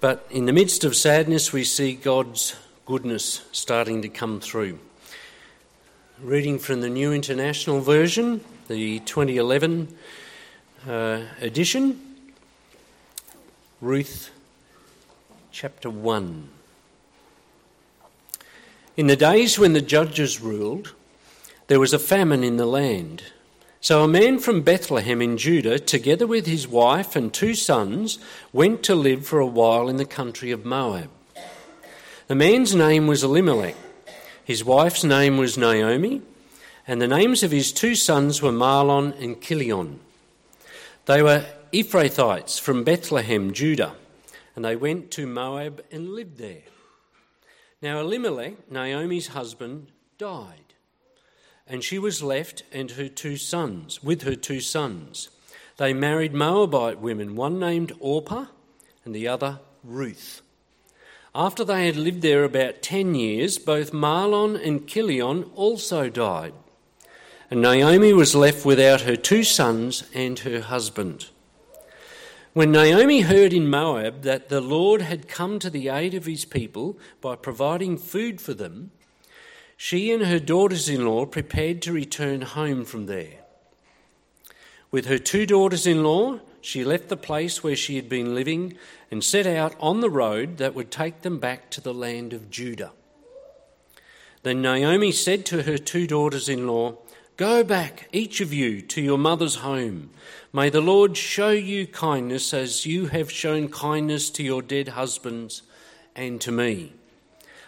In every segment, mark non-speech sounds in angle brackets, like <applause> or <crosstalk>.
But in the midst of sadness, we see God's goodness starting to come through. Reading from the New International Version, the 2011 uh, edition, Ruth chapter 1. In the days when the judges ruled, there was a famine in the land. So a man from Bethlehem in Judah, together with his wife and two sons, went to live for a while in the country of Moab. The man's name was Elimelech, his wife's name was Naomi, and the names of his two sons were Mahlon and Chilion. They were Ephrathites from Bethlehem, Judah, and they went to Moab and lived there. Now Elimelech, Naomi's husband, died and she was left and her two sons, with her two sons. They married Moabite women, one named Orpah and the other Ruth. After they had lived there about ten years, both Mahlon and Chilion also died. And Naomi was left without her two sons and her husband. When Naomi heard in Moab that the Lord had come to the aid of his people by providing food for them, she and her daughters in law prepared to return home from there. With her two daughters in law, she left the place where she had been living and set out on the road that would take them back to the land of Judah. Then Naomi said to her two daughters in law, Go back, each of you, to your mother's home. May the Lord show you kindness as you have shown kindness to your dead husbands and to me.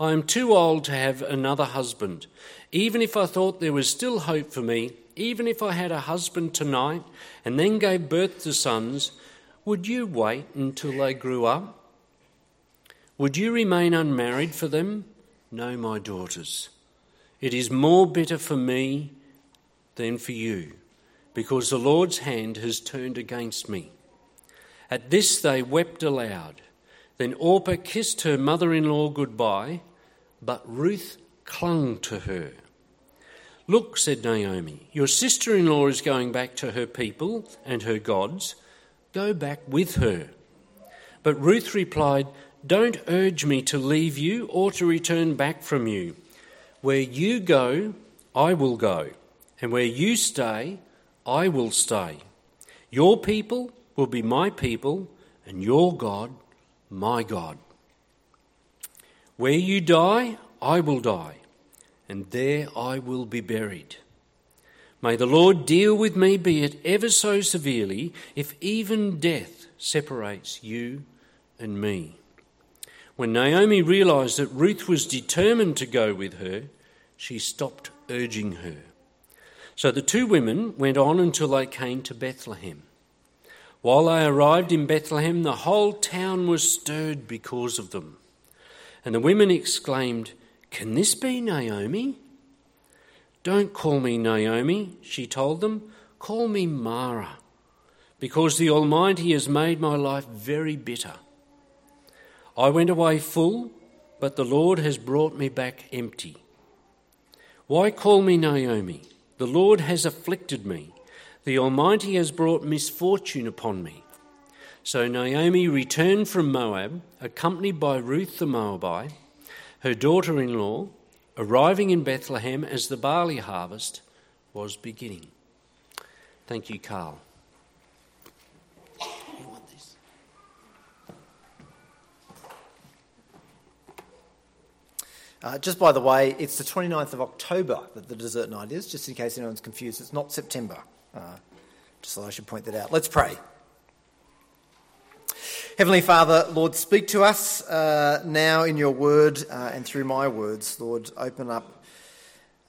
I am too old to have another husband. Even if I thought there was still hope for me, even if I had a husband tonight and then gave birth to sons, would you wait until they grew up? Would you remain unmarried for them? No, my daughters. It is more bitter for me than for you, because the Lord's hand has turned against me. At this they wept aloud. Then Orpah kissed her mother in law goodbye but Ruth clung to her. Look, said Naomi, your sister in law is going back to her people and her gods. Go back with her. But Ruth replied, Don't urge me to leave you or to return back from you. Where you go, I will go, and where you stay, I will stay. Your people will be my people, and your God, my God. Where you die, I will die, and there I will be buried. May the Lord deal with me, be it ever so severely, if even death separates you and me. When Naomi realized that Ruth was determined to go with her, she stopped urging her. So the two women went on until they came to Bethlehem. While they arrived in Bethlehem, the whole town was stirred because of them. And the women exclaimed, Can this be Naomi? Don't call me Naomi, she told them. Call me Mara, because the Almighty has made my life very bitter. I went away full, but the Lord has brought me back empty. Why call me Naomi? The Lord has afflicted me. The Almighty has brought misfortune upon me. So Naomi returned from Moab, accompanied by Ruth the Moabite, her daughter in law, arriving in Bethlehem as the barley harvest was beginning. Thank you, Carl. Uh, just by the way, it's the 29th of October that the dessert night is, just in case anyone's confused. It's not September. Uh, just so I should point that out. Let's pray. Heavenly Father, Lord, speak to us uh, now in your word uh, and through my words. Lord, open up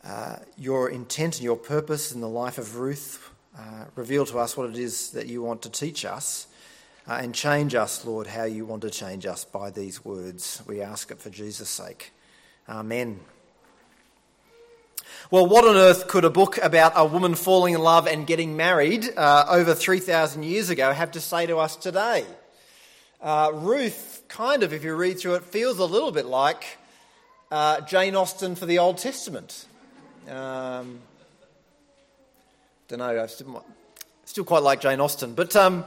uh, your intent and your purpose in the life of Ruth. Uh, reveal to us what it is that you want to teach us uh, and change us, Lord, how you want to change us by these words. We ask it for Jesus' sake. Amen. Well, what on earth could a book about a woman falling in love and getting married uh, over 3,000 years ago have to say to us today? Uh, Ruth, kind of, if you read through it, feels a little bit like uh, Jane Austen for the Old Testament. Um, don't know, I still, still quite like Jane Austen. But, um,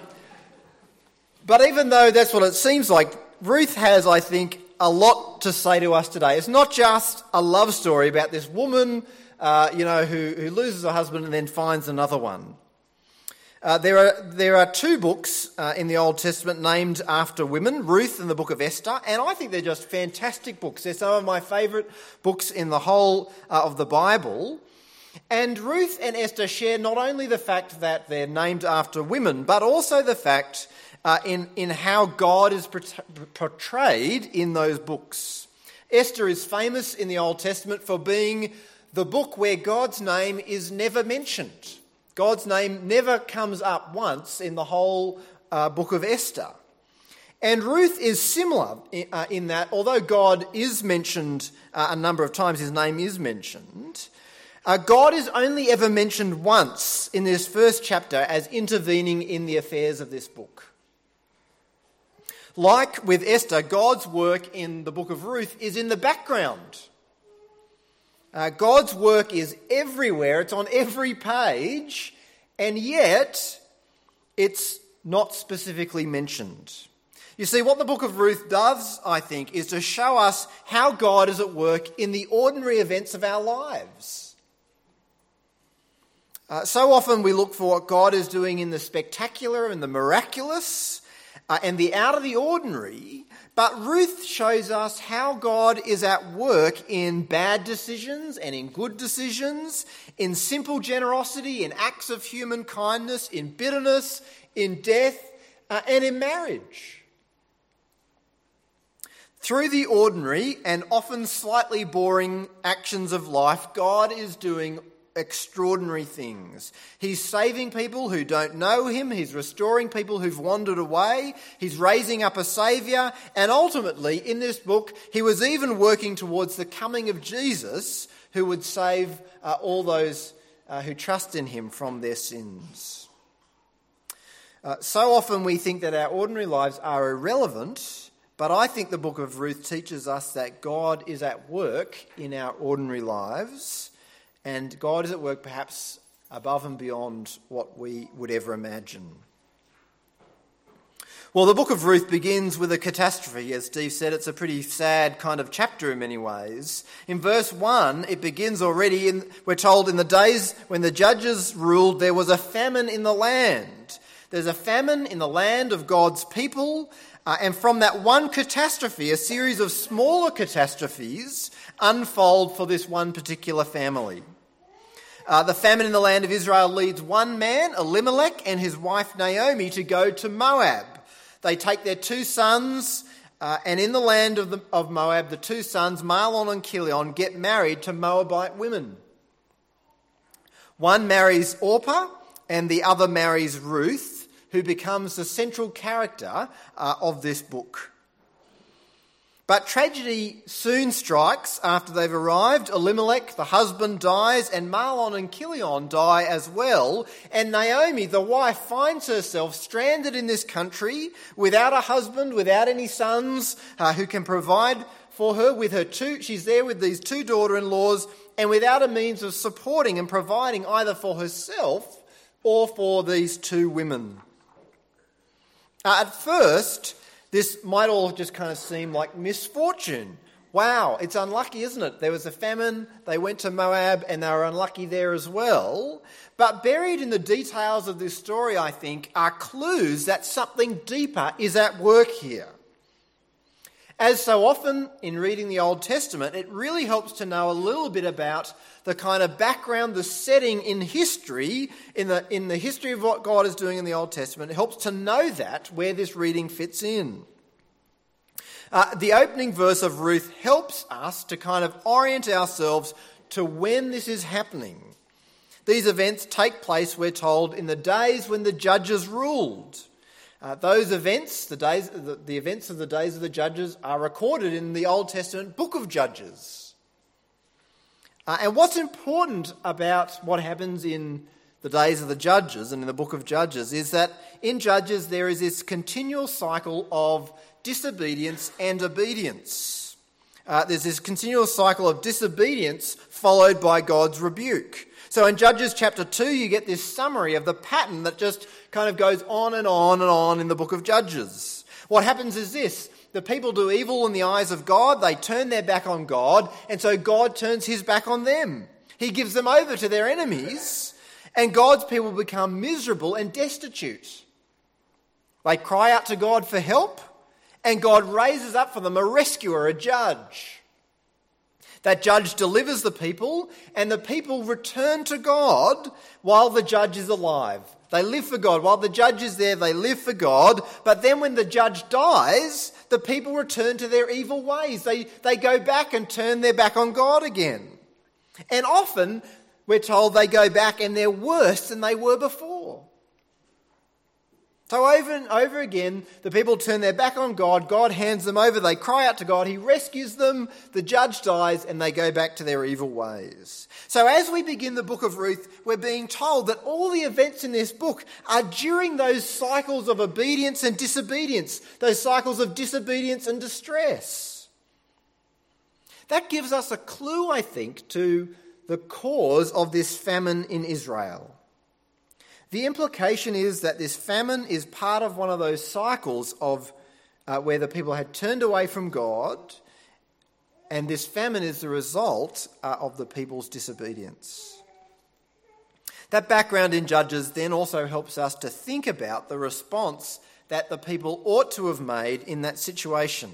but even though that's what it seems like, Ruth has, I think, a lot to say to us today. It's not just a love story about this woman uh, you know, who, who loses her husband and then finds another one. Uh, there, are, there are two books uh, in the Old Testament named after women Ruth and the book of Esther, and I think they're just fantastic books. They're some of my favourite books in the whole uh, of the Bible. And Ruth and Esther share not only the fact that they're named after women, but also the fact uh, in, in how God is portrayed in those books. Esther is famous in the Old Testament for being the book where God's name is never mentioned. God's name never comes up once in the whole uh, book of Esther. And Ruth is similar in, uh, in that, although God is mentioned uh, a number of times, his name is mentioned, uh, God is only ever mentioned once in this first chapter as intervening in the affairs of this book. Like with Esther, God's work in the book of Ruth is in the background. Uh, God's work is everywhere, it's on every page, and yet it's not specifically mentioned. You see, what the book of Ruth does, I think, is to show us how God is at work in the ordinary events of our lives. Uh, so often we look for what God is doing in the spectacular and the miraculous uh, and the out of the ordinary, but Ruth shows us how God is at work in bad decisions and in good decisions, in simple generosity, in acts of human kindness, in bitterness, in death, uh, and in marriage. Through the ordinary and often slightly boring actions of life, God is doing extraordinary things. He's saving people who don't know him, he's restoring people who've wandered away, he's raising up a saviour, and ultimately, in this book, he was even working towards the coming of Jesus who would save uh, all those uh, who trust in him from their sins. Uh, so often we think that our ordinary lives are irrelevant. But I think the book of Ruth teaches us that God is at work in our ordinary lives and God is at work perhaps above and beyond what we would ever imagine. Well, the book of Ruth begins with a catastrophe. As Steve said, it's a pretty sad kind of chapter in many ways. In verse 1, it begins already, in, we're told, in the days when the judges ruled, there was a famine in the land. There's a famine in the land of God's people, uh, and from that one catastrophe, a series of smaller catastrophes unfold for this one particular family. Uh, the famine in the land of Israel leads one man, Elimelech, and his wife Naomi to go to Moab. They take their two sons, uh, and in the land of, the, of Moab, the two sons, Mahlon and Chilion, get married to Moabite women. One marries Orpah, and the other marries Ruth, who becomes the central character uh, of this book. But tragedy soon strikes after they've arrived. Elimelech, the husband, dies, and Mahlon and Chilion die as well. And Naomi, the wife, finds herself stranded in this country without a husband, without any sons uh, who can provide for her. With her two, she's there with these two daughter-in-laws, and without a means of supporting and providing either for herself or for these two women. Uh, at first, this might all just kind of seem like misfortune. Wow, it's unlucky, isn't it? There was a famine, they went to Moab, and they were unlucky there as well. But buried in the details of this story, I think, are clues that something deeper is at work here. As so often in reading the Old Testament, it really helps to know a little bit about the kind of background, the setting in history, in the, in the history of what God is doing in the Old Testament. It helps to know that, where this reading fits in. Uh, the opening verse of Ruth helps us to kind of orient ourselves to when this is happening. These events take place, we're told, in the days when the judges ruled. Uh, those events, the, days, the, the events of the days of the judges, are recorded in the Old Testament book of Judges. Uh, and what's important about what happens in the days of the judges and in the book of Judges is that in Judges there is this continual cycle of disobedience and obedience. Uh, there's this continual cycle of disobedience followed by God's rebuke. So in Judges chapter 2, you get this summary of the pattern that just kind of goes on and on and on in the book of Judges. What happens is this the people do evil in the eyes of God, they turn their back on God, and so God turns his back on them. He gives them over to their enemies, and God's people become miserable and destitute. They cry out to God for help, and God raises up for them a rescuer, a judge. That judge delivers the people, and the people return to God while the judge is alive. They live for God. While the judge is there, they live for God. But then when the judge dies, the people return to their evil ways. They, they go back and turn their back on God again. And often, we're told they go back and they're worse than they were before. So, over and over again, the people turn their back on God. God hands them over. They cry out to God. He rescues them. The judge dies, and they go back to their evil ways. So, as we begin the book of Ruth, we're being told that all the events in this book are during those cycles of obedience and disobedience, those cycles of disobedience and distress. That gives us a clue, I think, to the cause of this famine in Israel. The implication is that this famine is part of one of those cycles of uh, where the people had turned away from God, and this famine is the result uh, of the people's disobedience. That background in Judges then also helps us to think about the response that the people ought to have made in that situation.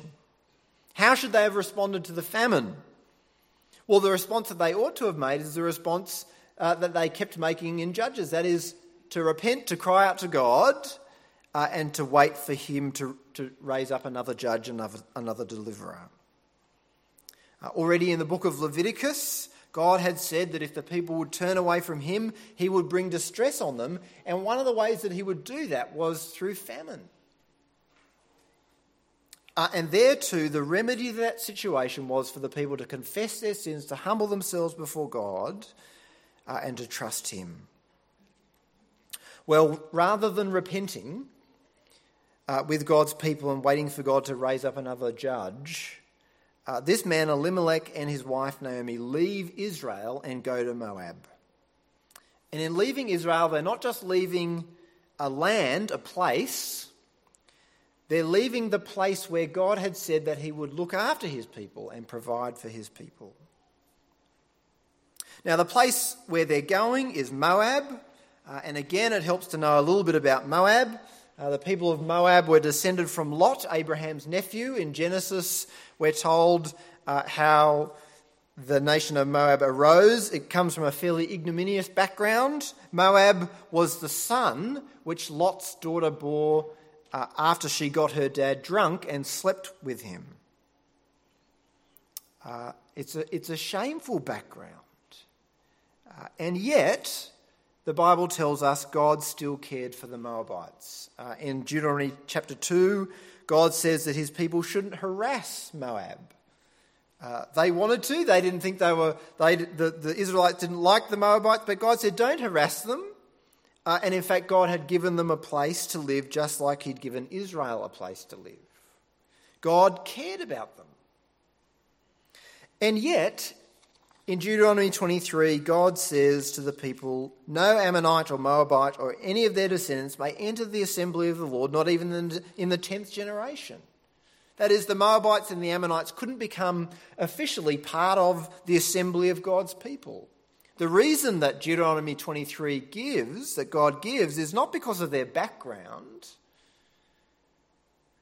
How should they have responded to the famine? Well, the response that they ought to have made is the response uh, that they kept making in Judges. That is, to repent, to cry out to God, uh, and to wait for Him to, to raise up another judge, another, another deliverer. Uh, already in the book of Leviticus, God had said that if the people would turn away from Him, He would bring distress on them, and one of the ways that He would do that was through famine. Uh, and there too, the remedy to that situation was for the people to confess their sins, to humble themselves before God, uh, and to trust Him. Well, rather than repenting uh, with God's people and waiting for God to raise up another judge, uh, this man Elimelech and his wife Naomi leave Israel and go to Moab. And in leaving Israel, they're not just leaving a land, a place, they're leaving the place where God had said that he would look after his people and provide for his people. Now, the place where they're going is Moab, uh, and again, it helps to know a little bit about Moab. Uh, the people of Moab were descended from Lot, Abraham's nephew. In Genesis, we're told uh, how the nation of Moab arose. It comes from a fairly ignominious background. Moab was the son which Lot's daughter bore uh, after she got her dad drunk and slept with him. Uh, it's, a, it's a shameful background. Uh, and yet, the Bible tells us God still cared for the Moabites. Uh, in Deuteronomy chapter 2, God says that his people shouldn't harass Moab. Uh, they wanted to. They didn't think they were, they, the, the Israelites didn't like the Moabites, but God said, don't harass them. Uh, and in fact, God had given them a place to live just like he'd given Israel a place to live. God cared about them. And yet, in Deuteronomy 23, God says to the people, No Ammonite or Moabite or any of their descendants may enter the assembly of the Lord, not even in the tenth generation. That is, the Moabites and the Ammonites couldn't become officially part of the assembly of God's people. The reason that Deuteronomy 23 gives, that God gives, is not because of their background,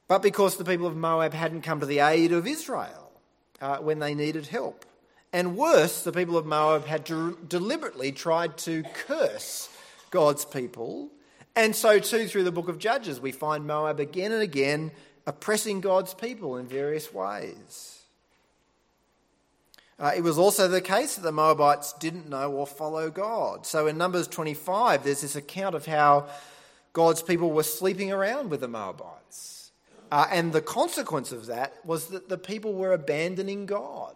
but because the people of Moab hadn't come to the aid of Israel uh, when they needed help. And worse, the people of Moab had deliberately tried to curse God's people. And so, too, through the book of Judges, we find Moab again and again oppressing God's people in various ways. Uh, it was also the case that the Moabites didn't know or follow God. So in Numbers 25, there's this account of how God's people were sleeping around with the Moabites. Uh, and the consequence of that was that the people were abandoning God.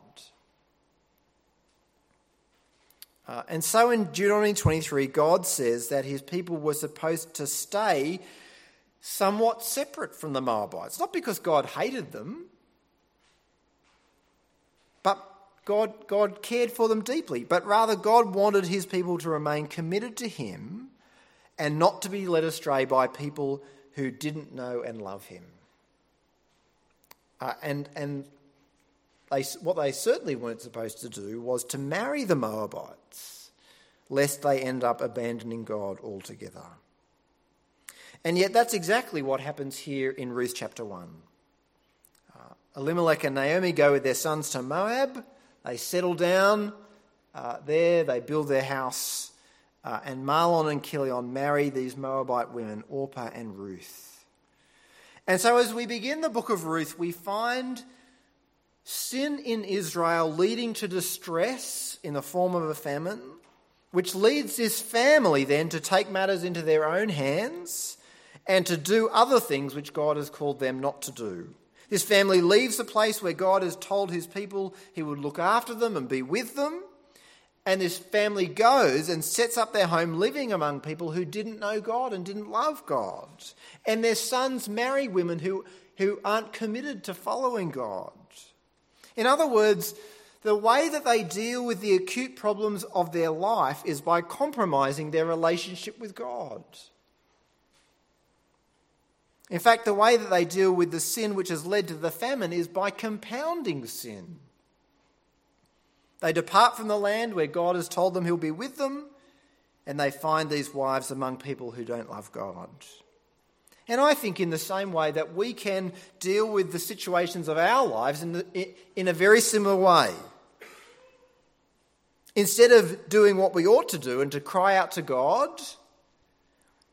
Uh, and so in Deuteronomy 23, God says that his people were supposed to stay somewhat separate from the Moabites. Not because God hated them, but God, God cared for them deeply. But rather, God wanted his people to remain committed to him and not to be led astray by people who didn't know and love him. Uh, and and they, what they certainly weren't supposed to do was to marry the Moabites, lest they end up abandoning God altogether. And yet, that's exactly what happens here in Ruth chapter 1. Uh, Elimelech and Naomi go with their sons to Moab. They settle down uh, there, they build their house, uh, and Mahlon and Chilion marry these Moabite women, Orpah and Ruth. And so, as we begin the book of Ruth, we find sin in Israel leading to distress in the form of a famine, which leads this family then to take matters into their own hands and to do other things which God has called them not to do. This family leaves the place where God has told his people he would look after them and be with them. And this family goes and sets up their home living among people who didn't know God and didn't love God. And their sons marry women who, who aren't committed to following God. In other words, the way that they deal with the acute problems of their life is by compromising their relationship with God. In fact, the way that they deal with the sin which has led to the famine is by compounding sin. They depart from the land where God has told them He'll be with them, and they find these wives among people who don't love God. And I think, in the same way, that we can deal with the situations of our lives in, the, in a very similar way. Instead of doing what we ought to do and to cry out to God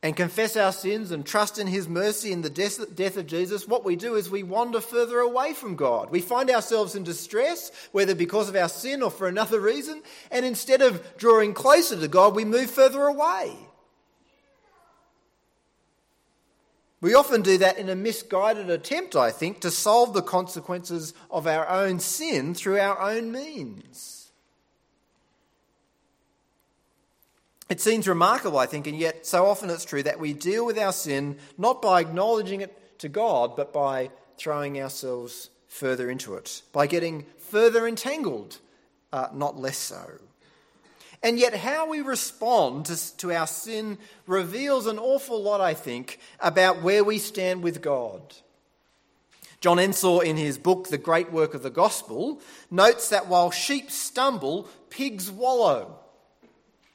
and confess our sins and trust in His mercy in the death of Jesus, what we do is we wander further away from God. We find ourselves in distress, whether because of our sin or for another reason, and instead of drawing closer to God, we move further away. We often do that in a misguided attempt, I think, to solve the consequences of our own sin through our own means. It seems remarkable, I think, and yet so often it's true that we deal with our sin not by acknowledging it to God, but by throwing ourselves further into it, by getting further entangled, uh, not less so. And yet, how we respond to, our sin reveals an awful lot, I think, about where we stand with God. John Ensor, in his book, The Great Work of the Gospel, notes that while sheep stumble, pigs wallow.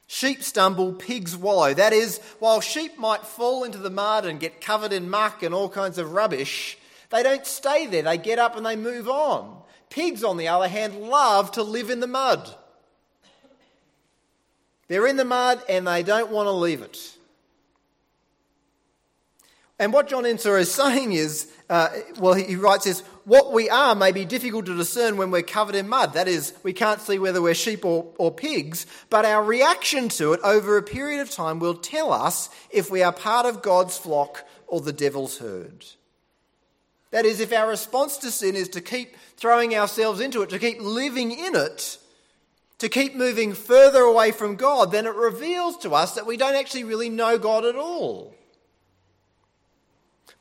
Sheep stumble, pigs wallow. That is, while sheep might fall into the mud and get covered in muck and all kinds of rubbish, they don't stay there. They get up and they move on. Pigs, on the other hand, love to live in the mud. They're in the mud and they don't want to leave it. And what John Ensor is saying is, uh, well, he writes this what we are may be difficult to discern when we're covered in mud. That is, we can't see whether we're sheep or, or pigs, but our reaction to it over a period of time will tell us if we are part of God's flock or the devil's herd. That is, if our response to sin is to keep throwing ourselves into it, to keep living in it, to keep moving further away from God, then it reveals to us that we don't actually really know God at all.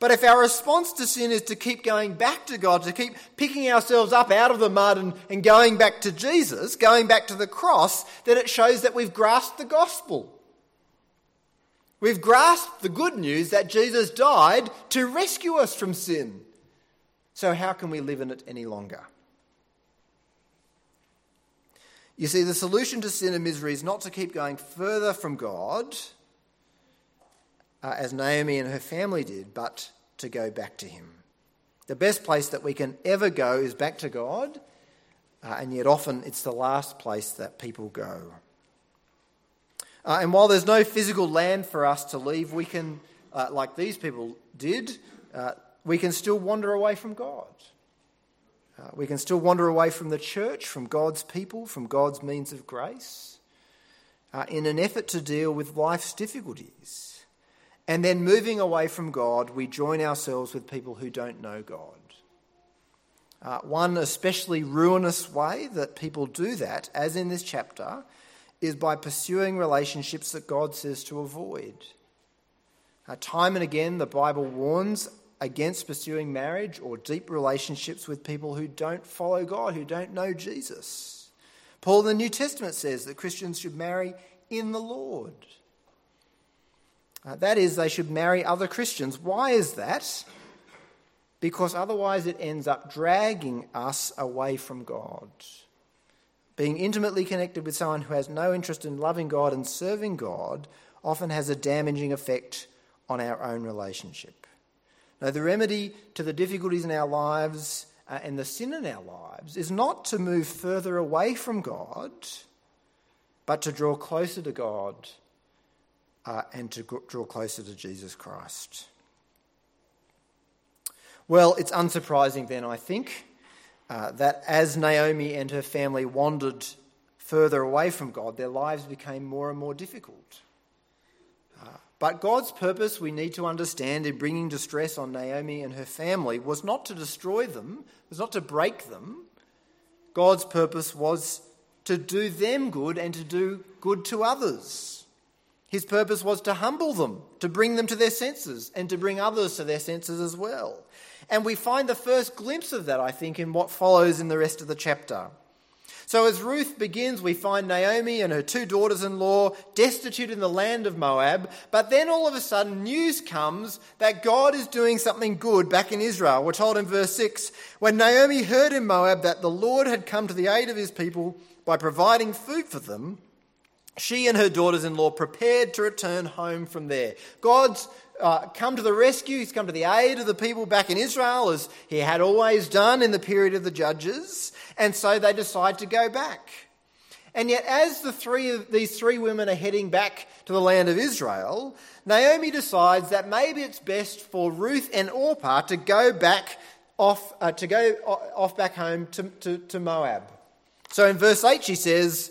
But if our response to sin is to keep going back to God, to keep picking ourselves up out of the mud and, and going back to Jesus, going back to the cross, then it shows that we've grasped the gospel. We've grasped the good news that Jesus died to rescue us from sin. So, how can we live in it any longer? You see, the solution to sin and misery is not to keep going further from God, uh, as Naomi and her family did, but to go back to Him. The best place that we can ever go is back to God, uh, and yet often it's the last place that people go. Uh, and while there's no physical land for us to leave, we can, uh, like these people did, uh, we can still wander away from God. Uh, we can still wander away from the church, from God's people, from God's means of grace, uh, in an effort to deal with life's difficulties. And then moving away from God, we join ourselves with people who don't know God. Uh, one especially ruinous way that people do that, as in this chapter, is by pursuing relationships that God says to avoid. Uh, time and again, the Bible warns against pursuing marriage or deep relationships with people who don't follow God, who don't know Jesus. Paul in the New Testament says that Christians should marry in the Lord. Uh, that is, they should marry other Christians. Why is that? Because otherwise it ends up dragging us away from God. Being intimately connected with someone who has no interest in loving God and serving God often has a damaging effect on our own relationship. Now, the remedy to the difficulties in our lives uh, and the sin in our lives is not to move further away from God, but to draw closer to God uh, and to draw closer to Jesus Christ. Well, it's unsurprising then, I think, uh, that as Naomi and her family wandered further away from God, their lives became more and more difficult. But God's purpose, we need to understand, in bringing distress on Naomi and her family was not to destroy them, was not to break them. God's purpose was to do them good and to do good to others. His purpose was to humble them, to bring them to their senses, and to bring others to their senses as well. And we find the first glimpse of that, I think, in what follows in the rest of the chapter. So, as Ruth begins, we find Naomi and her two daughters in law destitute in the land of Moab. But then all of a sudden, news comes that God is doing something good back in Israel. We're told in verse 6 when Naomi heard in Moab that the Lord had come to the aid of his people by providing food for them, she and her daughters in law prepared to return home from there. God's uh, come to the rescue. He's come to the aid of the people back in Israel, as he had always done in the period of the judges. And so they decide to go back. And yet, as the three these three women are heading back to the land of Israel, Naomi decides that maybe it's best for Ruth and Orpah to go back off, uh, to go off back home to, to, to Moab. So in verse 8, she says,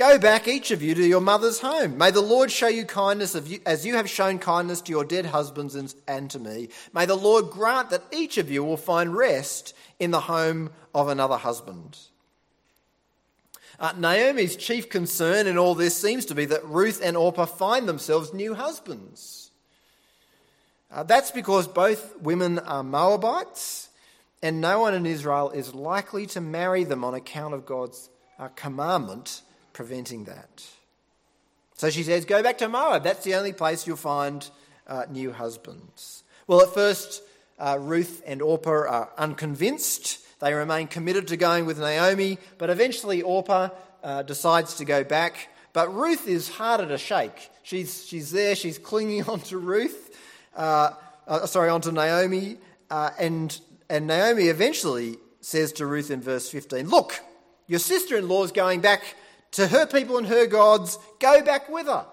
Go back, each of you, to your mother's home. May the Lord show you kindness you, as you have shown kindness to your dead husbands and, and to me. May the Lord grant that each of you will find rest in the home of another husband. Uh, Naomi's chief concern in all this seems to be that Ruth and Orpah find themselves new husbands. Uh, that's because both women are Moabites, and no one in Israel is likely to marry them on account of God's uh, commandment preventing that. So she says, Go back to Moab. That's the only place you'll find uh, new husbands. Well, at first, uh, Ruth and Orpah are unconvinced. They remain committed to going with Naomi, but eventually Orpah uh, decides to go back. But Ruth is harder to shake. She's, she's there, she's clinging <laughs> onto Ruth, uh, uh, sorry, onto Naomi, uh, and, and Naomi eventually says to Ruth in verse 15, Look, your sister in law is going back to her people and her gods, go back with her.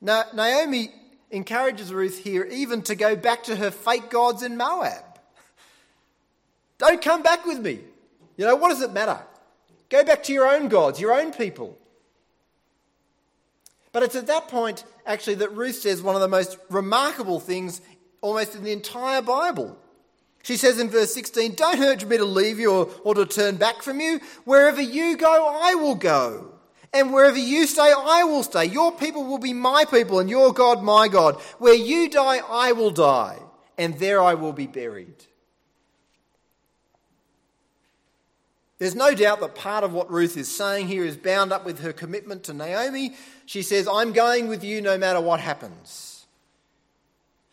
Now, Naomi encourages Ruth here even to go back to her fake gods in Moab. Don't come back with me. You know, what does it matter? Go back to your own gods, your own people. But it's at that point, actually, that Ruth says one of the most remarkable things almost in the entire Bible. She says in verse 16, Don't urge me to leave you or, or, to turn back from you. Wherever you go, I will go. And wherever you stay, I will stay. Your people will be my people, and your God my God. Where you die, I will die, and there I will be buried. There's no doubt that part of what Ruth is saying here is bound up with her commitment to Naomi. She says, I'm going with you no matter what happens.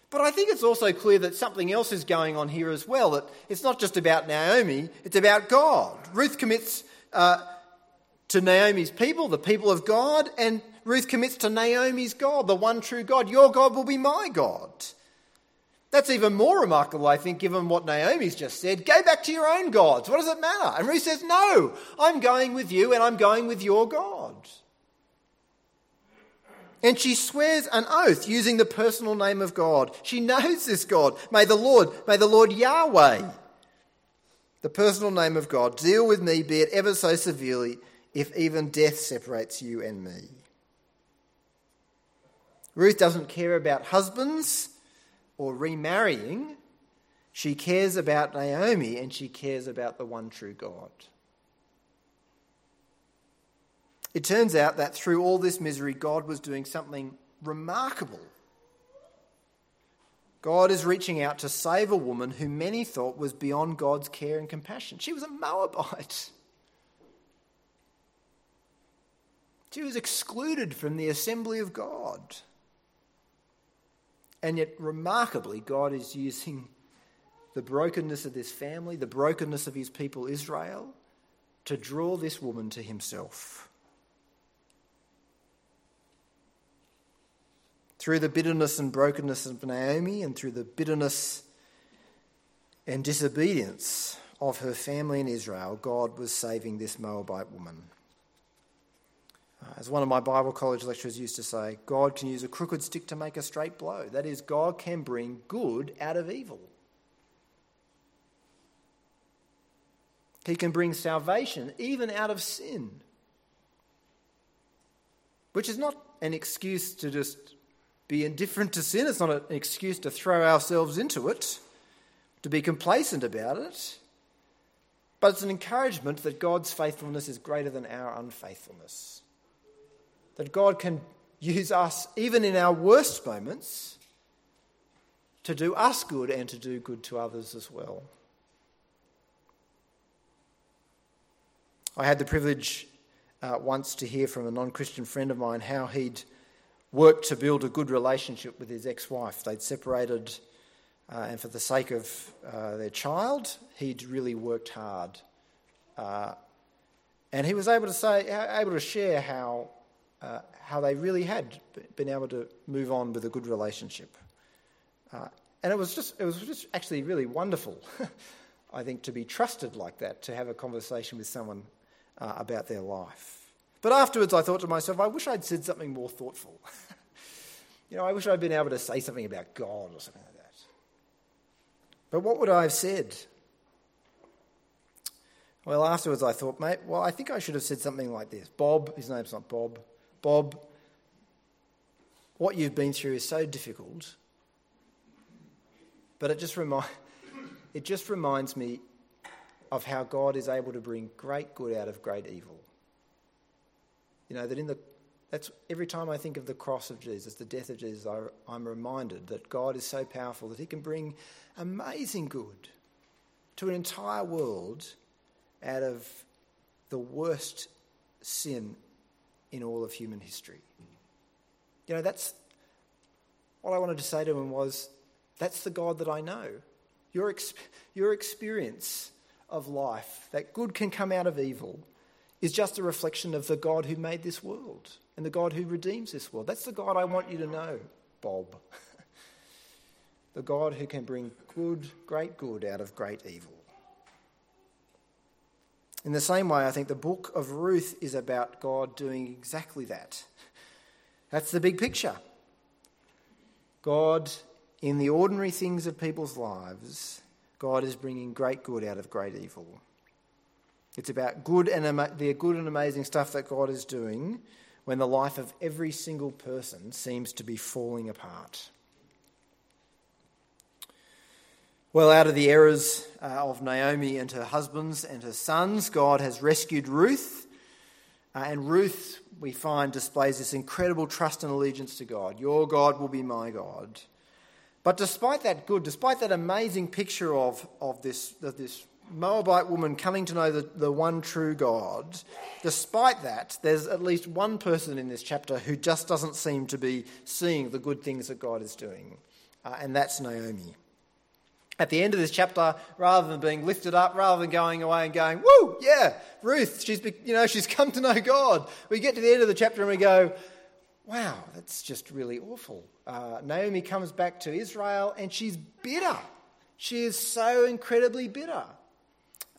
But I think it's also clear that something else is going on here as well. That it's not just about Naomi, it's about God. Ruth commits uh, to Naomi's people, the people of God, and Ruth commits to Naomi's God, the one true God. Your God will be my God. That's even more remarkable, I think, given what Naomi's just said. Go back to your own gods. What does it matter? And Ruth says, No, I'm going with you and I'm going with your God. And she swears an oath using the personal name of God. She knows this God. May the Lord, may the Lord Yahweh, the personal name of God, deal with me, be it ever so severely, if even death separates you and me. Ruth doesn't care about husbands or remarrying. She cares about Naomi and she cares about the one true God. It turns out that through all this misery, God was doing something remarkable. God is reaching out to save a woman who many thought was beyond God's care and compassion. She was a Moabite. She was excluded from the assembly of God. And yet, remarkably, God is using the brokenness of this family, the brokenness of his people Israel, to draw this woman to himself. Through the bitterness and brokenness of Naomi and through the bitterness and disobedience of her family in Israel, God was saving this Moabite woman. Uh, as one of my Bible college lecturers used to say, God can use a crooked stick to make a straight blow. That is, God can bring good out of evil. He can bring salvation even out of sin, which is not an excuse to just be indifferent to sin. It's not an excuse to throw ourselves into it, to be complacent about it. But it's an encouragement that God's faithfulness is greater than our unfaithfulness that God can use us, even in our worst moments, to do us good and to do good to others as well. I had the privilege uh, once to hear from a non Christian friend of mine how he'd worked to build a good relationship with his ex wife. They'd separated, uh, and for the sake of uh, their child, he'd really worked hard. Uh, and he was able to say, able to share how uh, how they really had been able to move on with a good relationship. Uh, and it was just it was just actually really wonderful, <laughs> I think, to be trusted like that, to have a conversation with someone uh, about their life. But afterwards, I thought to myself, I wish I'd said something more thoughtful. <laughs> you know, I wish I'd been able to say something about God or something like that. But what would I have said? Well, afterwards, I thought, mate, well, I think I should have said something like this Bob, his name's not Bob, Bob, what you've been through is so difficult, but it just, <laughs> it just reminds me of how God is able to bring great good out of great evil. You know, that in the that's every time I think of the cross of Jesus, the death of Jesus, I, I'm reminded that God is so powerful that He can bring amazing good to an entire world out of the worst sin in all of human history. You know, that's what I wanted to say to him was that's the God that I know. Your, your experience of life, that good can come out of evil, is just a reflection of the God who made this world and the God who redeems this world. That's the God I want you to know, Bob. <laughs> the God who can bring good, great good out of great evil. In the same way, I think the book of Ruth is about God doing exactly that. That's the big picture. God, in the ordinary things of people's lives, God is bringing great good out of great evil. It's about good and ama- the good and amazing stuff that God is doing when the life of every single person seems to be falling apart. Well, out of the errors uh, of Naomi and her husbands and her sons, God has rescued Ruth. Uh, and Ruth, we find, displays this incredible trust and allegiance to God. Your God will be my God. But despite that good, despite that amazing picture of, of, this, of this Moabite woman coming to know the, the one true God, despite that, there's at least one person in this chapter who just doesn't seem to be seeing the good things that God is doing, uh, and that's Naomi at the end of this chapter, rather than being lifted up, rather than going away and going, "Woo, yeah, Ruth, she's you know <laughs> she's come to know God," we get to the end of the chapter and we go, "Wow, that's just really awful." Uh, Naomi comes back to Israel and she's bitter. She is so incredibly bitter.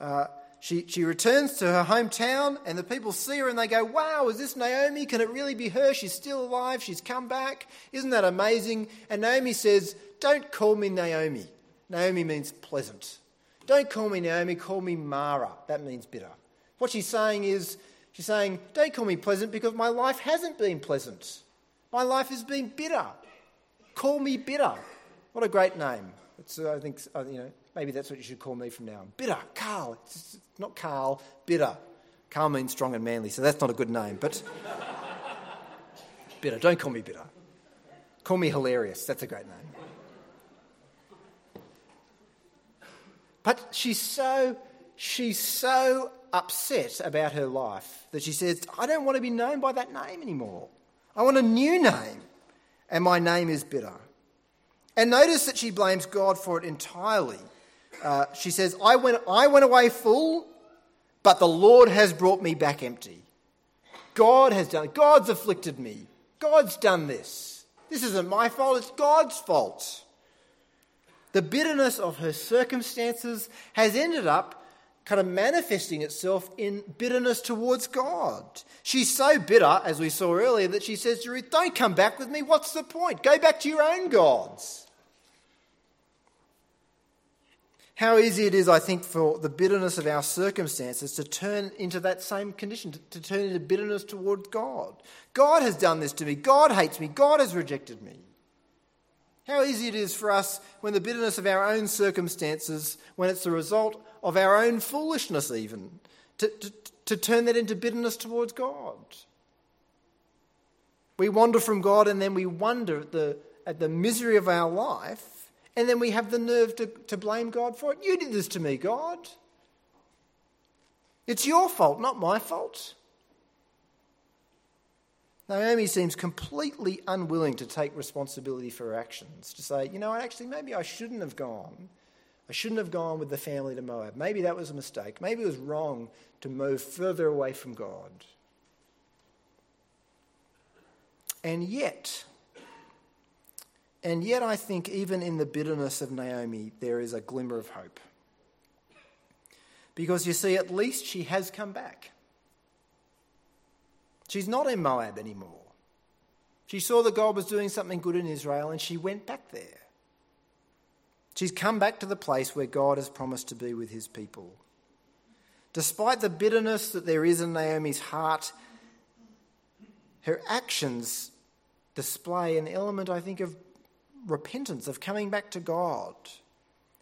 Uh, she, she returns to her hometown, and the people see her and they go, Wow, is this Naomi? Can it really be her? She's still alive. She's come back. Isn't that amazing? And Naomi says, Don't call me Naomi. Naomi means pleasant. Don't call me Naomi, call me Mara. That means bitter. What she's saying is, she's saying, don't call me pleasant because my life hasn't been pleasant. My life has been bitter. Call me bitter. What a great name. It's, uh, I think, uh, you know, maybe that's what you should call me from now on. Bitter, Carl. It's not Carl, bitter. Carl means strong and manly, so that's not a good name, but <laughs> bitter. Don't call me bitter. Call me hilarious. That's a great name. But she's so, she's so upset about her life that she says, I don't want to be known by that name anymore. I want a new name, and my name is bitter. And notice that she blames God for it entirely. Uh, she says, I went, I went away full, but the Lord has brought me back empty. God has done it. God's afflicted me. God's done this. This isn't my fault, it's God's fault. The bitterness of her circumstances has ended up kind of manifesting itself in bitterness towards God. She's so bitter, as we saw earlier, that she says to Ruth, Don't come back with me. What's the point? Go back to your own gods. How easy it is, I think, for the bitterness of our circumstances to turn into that same condition, to, to turn into bitterness toward God. God has done this to me. God hates me. God has rejected me. How easy it is for us when the bitterness of our own circumstances, when it's the result of our own foolishness, even, to, to, to turn that into bitterness towards God. We wander from God and then we wonder at the, at the misery of our life, and then we have the nerve to, to blame God for it. You did this to me, God. It's your fault, not my fault. Naomi seems completely unwilling to take responsibility for her actions, to say, you know actually, maybe I shouldn't have gone. I shouldn't have gone with the family to Moab. Maybe that was a mistake. Maybe it was wrong to move further away from God. And yet, and yet, I think even in the bitterness of Naomi, there is a glimmer of hope. Because you see, at least she has come back. She's not in Moab anymore. She saw that God was doing something good in Israel and she went back there. She's come back to the place where God has promised to be with his people. Despite the bitterness that there is in Naomi's heart, her actions display an element, I think, of repentance, of coming back to God.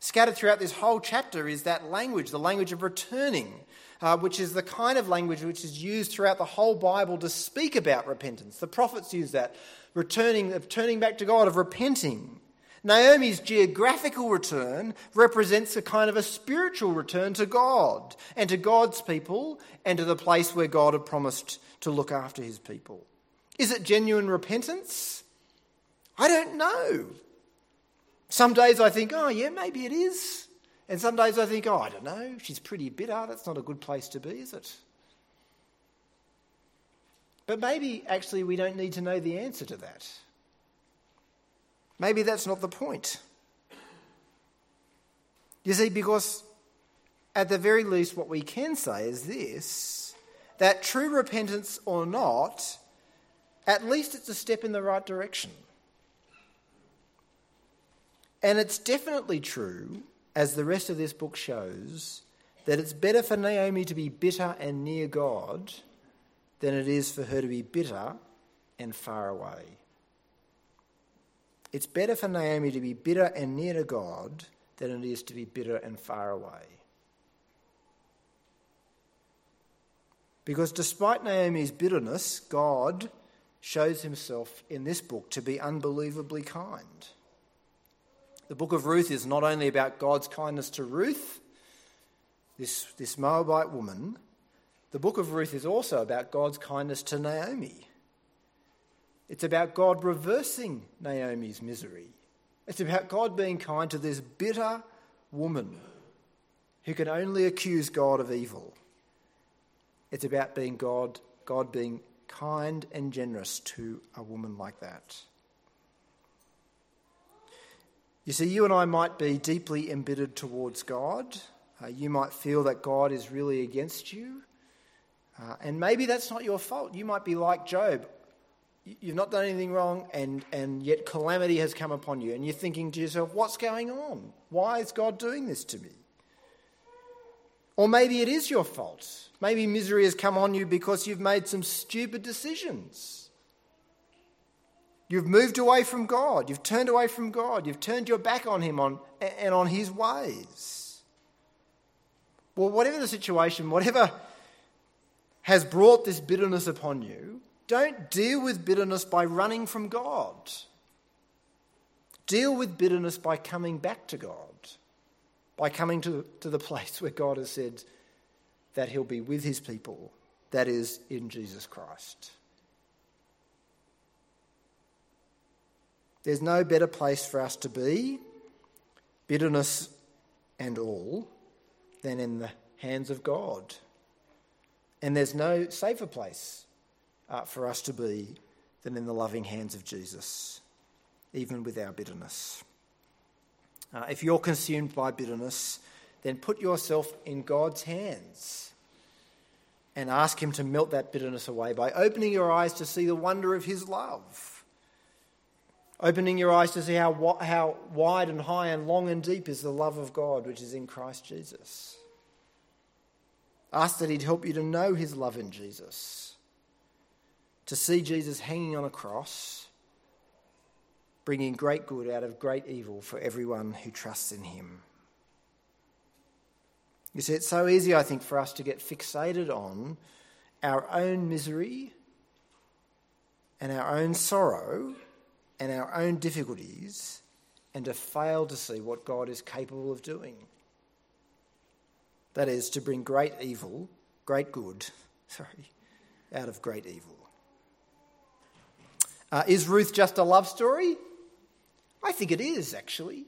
Scattered throughout this whole chapter is that language, the language of returning, uh, which is the kind of language which is used throughout the whole Bible to speak about repentance. The prophets use that, returning, of turning back to God, of repenting. Naomi's geographical return represents a kind of a spiritual return to God and to God's people and to the place where God had promised to look after his people. Is it genuine repentance? I don't know. Some days I think, oh, yeah, maybe it is. And some days I think, oh, I don't know, she's pretty bitter. That's not a good place to be, is it? But maybe actually we don't need to know the answer to that. Maybe that's not the point. You see, because at the very least, what we can say is this that true repentance or not, at least it's a step in the right direction. And it's definitely true as the rest of this book shows, that it's better for Naomi to be bitter and near God than it is for her to be bitter and far away. It's better for Naomi to be bitter and near to God than it is to be bitter and far away. Because despite Naomi's bitterness, God shows himself in this book to be unbelievably kind. The book of Ruth is not only about God's kindness to Ruth, this, this Moabite woman, the book of Ruth is also about God's kindness to Naomi. It's about God reversing Naomi's misery. It's about God being kind to this bitter woman who can only accuse God of evil. It's about being God, God being kind and generous to a woman like that. You see, you and I might be deeply embittered towards God. Uh, you might feel that God is really against you. Uh, and maybe that's not your fault. You might be like Job. You've not done anything wrong, and, and yet calamity has come upon you. And you're thinking to yourself, what's going on? Why is God doing this to me? Or maybe it is your fault. Maybe misery has come on you because you've made some stupid decisions. You've moved away from God. You've turned away from God. You've turned your back on Him on, and on His ways. Well, whatever the situation, whatever, has brought this bitterness upon you, don't deal with bitterness by running from God. Deal with bitterness by coming back to God, by coming to, to the place where God has said that He'll be with His people, that is, in Jesus Christ. There's no better place for us to be, bitterness and all, than in the hands of God. And there's no safer place uh, for us to be than in the loving hands of Jesus, even with our bitterness. Uh, if you're consumed by bitterness, then put yourself in God's hands and ask Him to melt that bitterness away by opening your eyes to see the wonder of His love. Opening your eyes to see how, how wide and high and long and deep is the love of God which is in Christ Jesus. Ask that He'd help you to know His love in Jesus to see Jesus hanging on a cross, bringing great good out of great evil for everyone who trusts in him. You see, it's so easy, I think, for us to get fixated on our own misery and our own sorrow and our own difficulties and to fail to see what God is capable of doing. That is, to bring great evil, great good, <laughs> sorry, out of great evil. Uh, is Ruth just a love story? I think it is, actually.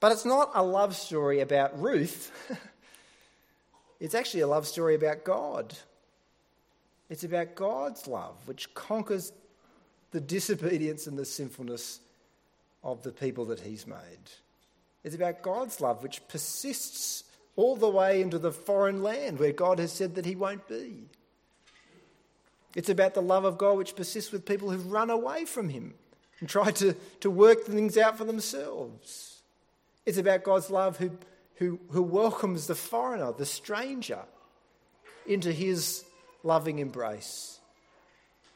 But it's not a love story about Ruth. <laughs> it's actually a love story about God. It's about God's love, which conquers the disobedience and the sinfulness of the people that He's made. It's about God's love, which persists all the way into the foreign land where God has said that He won't be. It's about the love of God which persists with people who've run away from Him and tried to, to work things out for themselves. It's about God's love who, who, who welcomes the foreigner, the stranger, into His loving embrace.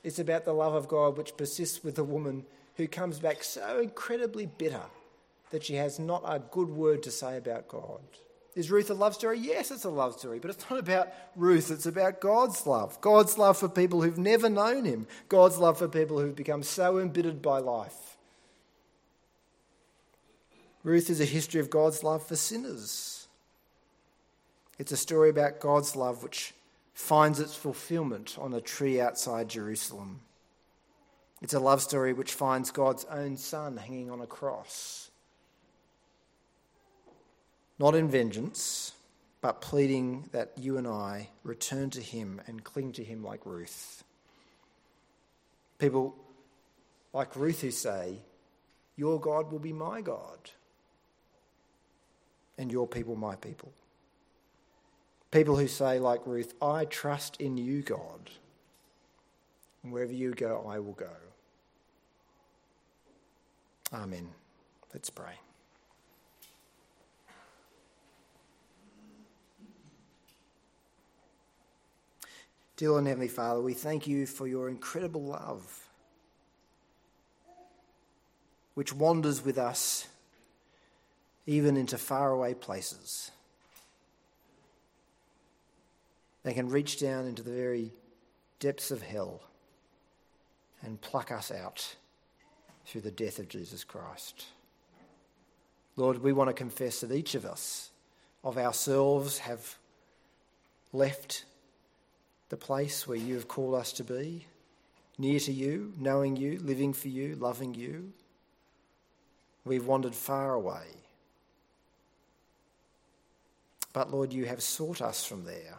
It's about the love of God which persists with a woman who comes back so incredibly bitter that she has not a good word to say about God. Is Ruth a love story? Yes, it's a love story, but it's not about Ruth, it's about God's love. God's love for people who've never known Him, God's love for people who've become so embittered by life. Ruth is a history of God's love for sinners. It's a story about God's love which finds its fulfillment on a tree outside Jerusalem. It's a love story which finds God's own Son hanging on a cross not in vengeance, but pleading that you and I return to him and cling to him like Ruth. People like Ruth who say, Your God will be my God, and your people my people. People who say, like Ruth, I trust in you, God, and wherever you go, I will go. Amen. Let's pray. Dear Lord and Heavenly Father, we thank you for your incredible love, which wanders with us even into faraway places. They can reach down into the very depths of hell and pluck us out through the death of Jesus Christ. Lord, we want to confess that each of us, of ourselves, have left the place where you have called us to be, near to you, knowing you, living for you, loving you. We've wandered far away. But Lord, you have sought us from there.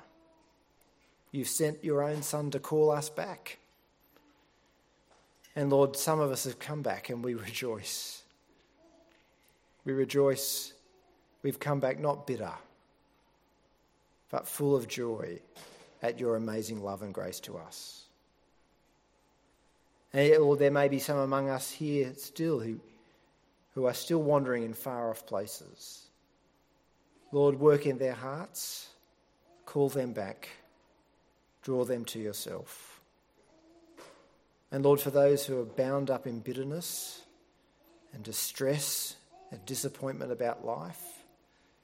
You've sent your own Son to call us back. And Lord, some of us have come back and we rejoice. We rejoice we've come back not bitter, but full of joy at your amazing love and grace to us. And or there may be some among us here still who, who are still wandering in far off places. Lord, work in their hearts, call them back, draw them to yourself. And Lord, for those who are bound up in bitterness and distress and disappointment about life,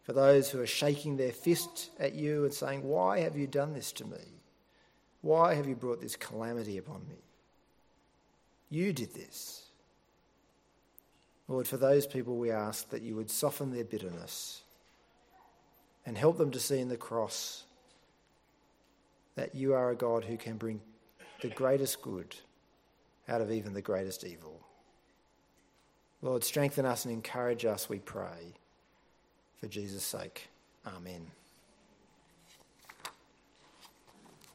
For those who are shaking their fist at you and saying, Why have you done this to me? Why have you brought this calamity upon me? You did this. Lord, for those people, we ask that you would soften their bitterness and help them to see in the cross that you are a God who can bring the greatest good out of even the greatest evil. Lord, strengthen us and encourage us, we pray. For Jesus' sake, Amen.